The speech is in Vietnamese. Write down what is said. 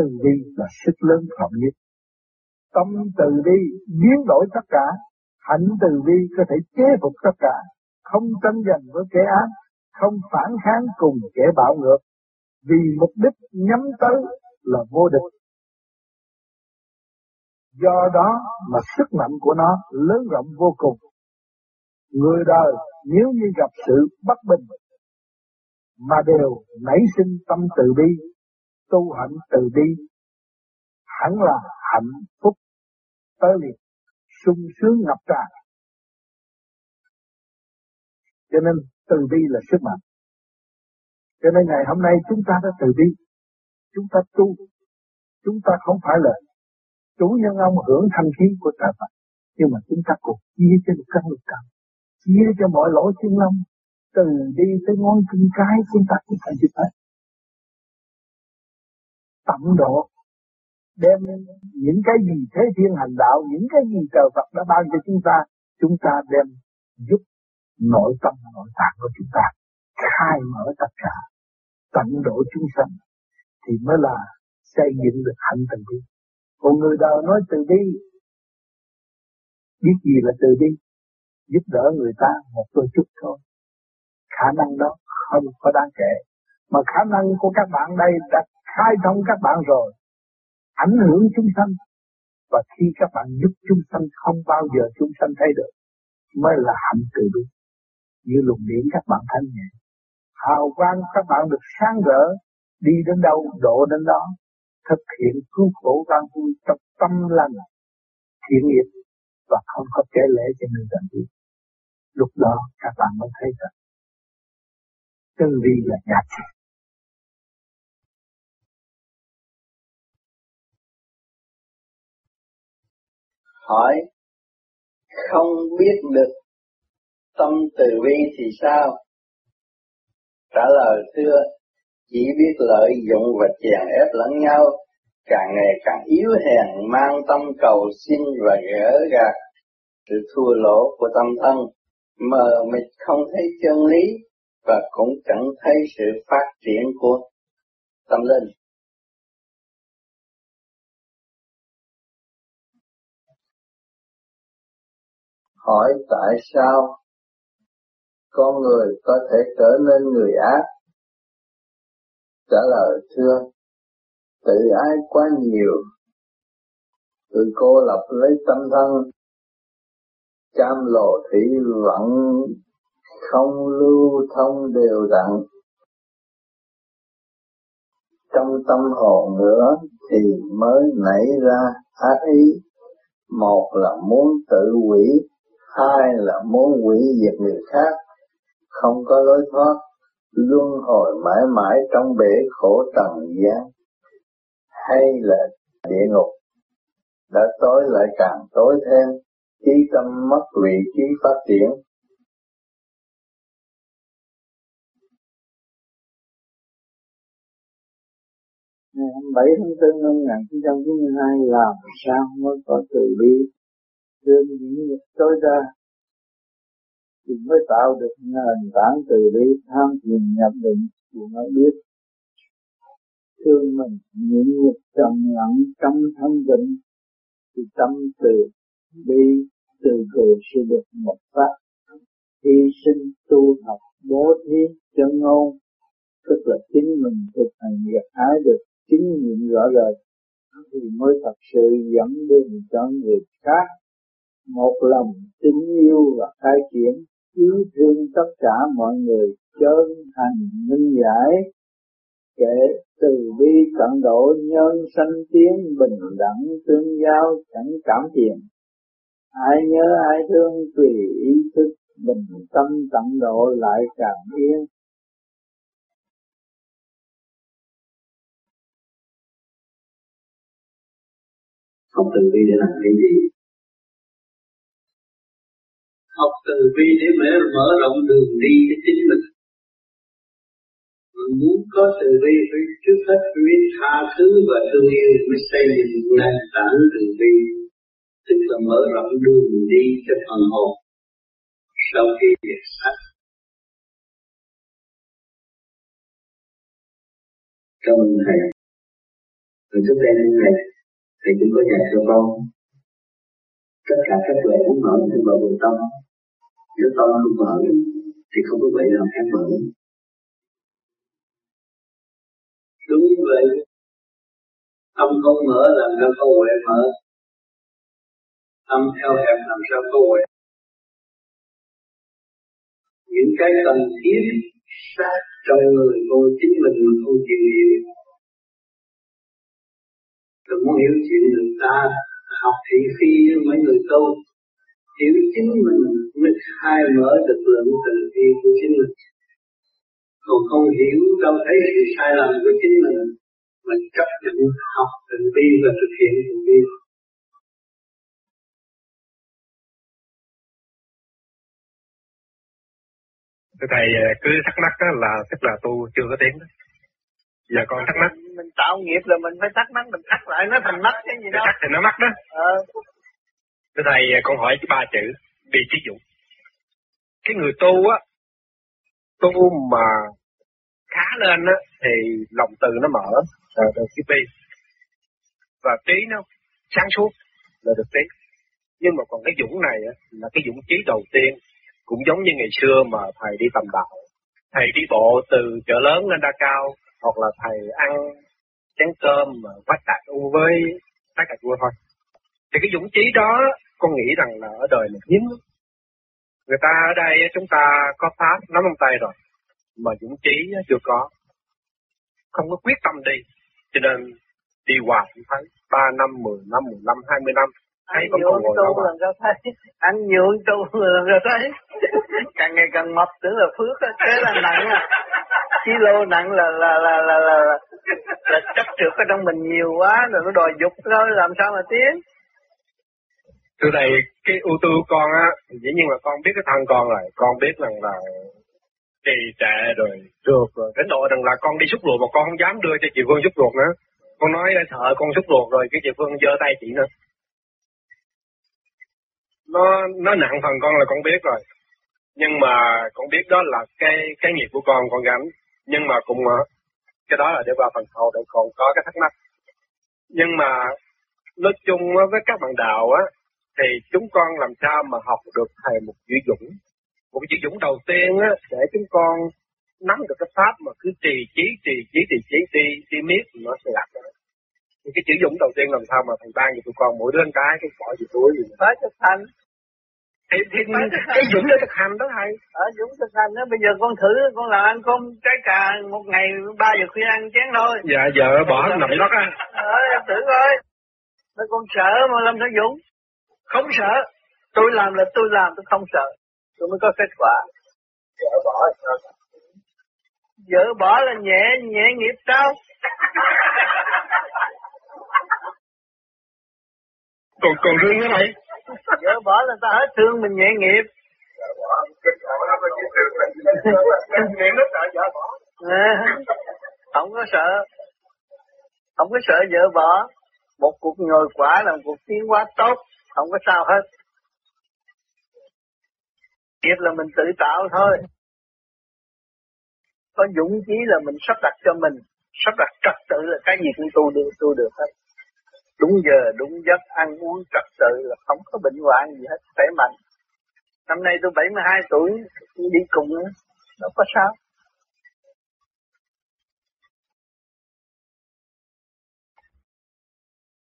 từ bi là sức lớn rộng nhất. Tâm từ bi biến đổi tất cả, hạnh từ bi có thể chế phục tất cả, không tranh giành với kẻ ác, không phản kháng cùng kẻ bạo ngược, vì mục đích nhắm tới là vô địch. Do đó mà sức mạnh của nó lớn rộng vô cùng. Người đời nếu như gặp sự bất bình mà đều nảy sinh tâm từ bi tu hạnh từ bi, hẳn là hạnh phúc tới liền, sung sướng ngập tràn. Cho nên từ bi là sức mạnh. Cho nên ngày hôm nay chúng ta đã từ bi, chúng ta tu, chúng ta không phải là chủ nhân ông hưởng thanh khí của trời Phật, nhưng mà chúng ta cũng chia cho được căn lực cảm chia cho mọi lỗ chân lông từ đi tới ngón chân cái, chúng ta cũng phải giúp hết tận độ, đem những cái gì thế thiên hành đạo, những cái gì trời Phật đã ban cho chúng ta chúng ta đem giúp nội tâm, nội tạng của chúng ta khai mở tất cả, tận độ chúng sanh thì mới là xây dựng được hạnh từ bi. Còn người đời nói từ bi, biết gì là từ bi? Giúp đỡ người ta một đôi chút thôi. Khả năng đó không có đáng kể. Mà khả năng của các bạn đây đã khai thông các bạn rồi, ảnh hưởng chúng sanh. Và khi các bạn giúp chúng sanh, không bao giờ chúng sanh thấy được, mới là hạnh từ bi. Như luồng điển các bạn thanh nhẹ hào quang các bạn được sáng rỡ, đi đến đâu, độ đến đó. Thực hiện cứu khổ ban vui trong tâm lành, thiện nghiệp, và không có kể lễ cho người làm gì lúc đó các bạn mới thấy rằng, chân lý là giá trị hỏi, không biết được tâm từ bi thì sao? Trả lời, thưa, chỉ biết lợi dụng và chèn ép lẫn nhau, càng ngày càng yếu hèn, mang tâm cầu xin và gỡ gạt sự thua lỗ của tâm thân. Mờ mịt không thấy chân lý và cũng chẳng thấy sự phát triển của tâm linh. Hỏi tại sao con người có thể trở nên người ác? Trả lời thưa, tự ái quá nhiều, tự cô lập lấy tâm thân, cam lộ thủy vận không lưu thông đều đặn. Trong tâm hồn nữa thì mới nảy ra ác ý, một là muốn tự hủy hai là muốn hủy diệt người khác, không có lối thoát, luân hồi mãi mãi trong bể khổ trần gian, hay là địa ngục, đã tối lại càng tối thêm, trí tâm mất vị trí phát triển. Ngày 27 tháng 4 năm 1992 làm sao mới có từ bi trên những nghiệp tối ra thì mới tạo được nền tảng từ bi, tham thiền, nhập định của nó biết. Thương mình những nghiệp trầm lặng, trong thân định thì tâm từ bi, từ từ sẽ được một phát. Hy sinh tu học bố thí chân ngôn, tức là chính mình thực hành việc ái được chứng nghiệm rõ rệt, thì mới thật sự dẫn đường cho người khác một lòng tình yêu và khai triển yêu thương tất cả mọi người chân thành minh giải. Kể từ bi tận độ nhân sanh tiến bình đẳng tương giao chẳng cảm tiền ai nhớ ai thương tùy ý thức bình tâm tận độ lại càng yên. Không từ bi để làm cái gì học từ bi để mở mở rộng đường đi cho chính mình. Mình muốn có từ bi phải trước hết phải biết tha thứ và thương yêu mới xây dựng nền tảng từ bi tức là mở rộng đường đi cho phần hồn sau khi việc sạch cảm ơn thầy. Rồi trước đây như này, Thầy cũng có dạy cho con. Tất cả các tuệ cũng mở trên bờ vực tâm nếu tâm không mở thì không có vậy nào khác mở đúng như vậy. Tâm không mở làm sao có huệ mở? Tâm theo hẹp làm sao có huệ những cái cần thiết sát trong người cô chính mình mà không chịu hiểu. Tôi muốn hiểu chuyện người ta học thị phi với mấy người tu hiểu chính mình mới khai mở được lượng từ bi của chính mình. Còn không hiểu đâu thấy sự sai lầm của chính mình mình chấp nhận học từ bi và thực hiện từ bi. Thầy à, cứ thắc mắc đó là tức là tu chưa có tiếng đó. Giờ con thắc mắc. Mình tạo nghiệp là mình phải thắc mắc mình thắc lại nó thành mắt cái gì đó thắc thì nó mắc đó. Ờ thế thầy con hỏi ba chữ bị thí dụ. Cái người tu á, tu mà khá lên á, thì lòng từ nó mở, là được cái bi. Và trí nó sáng suốt, là được trí. Nhưng mà còn cái dũng này á, là cái dũng trí đầu tiên, cũng giống như ngày xưa mà thầy đi tầm đạo. Thầy đi bộ từ chợ lớn lên đa cao, hoặc là thầy ăn chén cơm mà phát tạc u với phát cả vua thôi thì cái dũng trí đó con nghĩ rằng là ở đời này hiếm người ta ở đây chúng ta có pháp nắm trong tay rồi mà dũng trí chưa có. Không có quyết tâm đi cho nên đi hoài cũng thấy ba năm mười năm mười năm hai mươi năm. Thấy còn ngồi tu lần ra thấy ăn nhượng tu lần ra thấy. Càng ngày càng mập tưởng là phước thế là nặng à. Ký lô nặng là là là là là, là, là chấp trượt ở trong mình nhiều quá rồi nó đòi dục thôi làm sao mà tiến từ này cái ưu tư con á, dĩ nhiên là con biết cái thân con rồi. Con biết rằng là trì trệ rồi được rồi, đến độ rằng là con đi xúc ruột mà con không dám đưa cho chị Phương xúc ruột nữa. Con nói sợ con xúc ruột rồi, cái chị Phương giơ tay chị nữa. Nó nó nặng phần con là con biết rồi. Nhưng mà con biết đó là cái cái nghiệp của con con gánh. Nhưng mà cũng ờ, cái đó là để qua phần sau để còn có cái thắc mắc. Nhưng mà nói chung với các bạn đạo á thì chúng con làm sao mà học được thầy một chữ dũng? Một chữ dũng đầu tiên á để chúng con nắm được cái pháp mà cứ trì trí trì trí trì trí đi đi miết nó sẽ đạt được. Thì cái chữ dũng đầu tiên làm sao mà thầy ban cho tụi con mỗi đứa cái cái bỏ gì túi gì phải thực hành. Thì, thì cái dũng để thực hành đó thầy. Ở dũng thực hành đó bây giờ con thử con làm ăn cơm trái cà một ngày ba giờ khuya ăn chén thôi. Dạ giờ bỏ nằm đó á. Ờ thử coi. Nó con sợ mà làm sao dũng không sợ tôi làm là tôi làm tôi không sợ tôi mới có kết quả vợ bỏ vợ bỏ là nhẹ nhẹ nghiệp sao còn còn thương nữa này vợ bỏ là ta hết thương mình nhẹ nghiệp Niệm nó sợ vợ bỏ. À, không có sợ. Không có sợ vợ bỏ. Một cuộc nhồi quả là một cuộc tiến hóa tốt. Không có sao hết. Nghiệp là mình tự tạo thôi. Có dũng chí là mình sắp đặt cho mình. Sắp đặt trật tự là cái gì cũng tu được, tu được hết. Đúng giờ, đúng giấc, ăn uống trật tự là không có bệnh hoạn gì hết, khỏe mạnh. Năm nay tôi 72 tuổi, đi cùng nó có sao?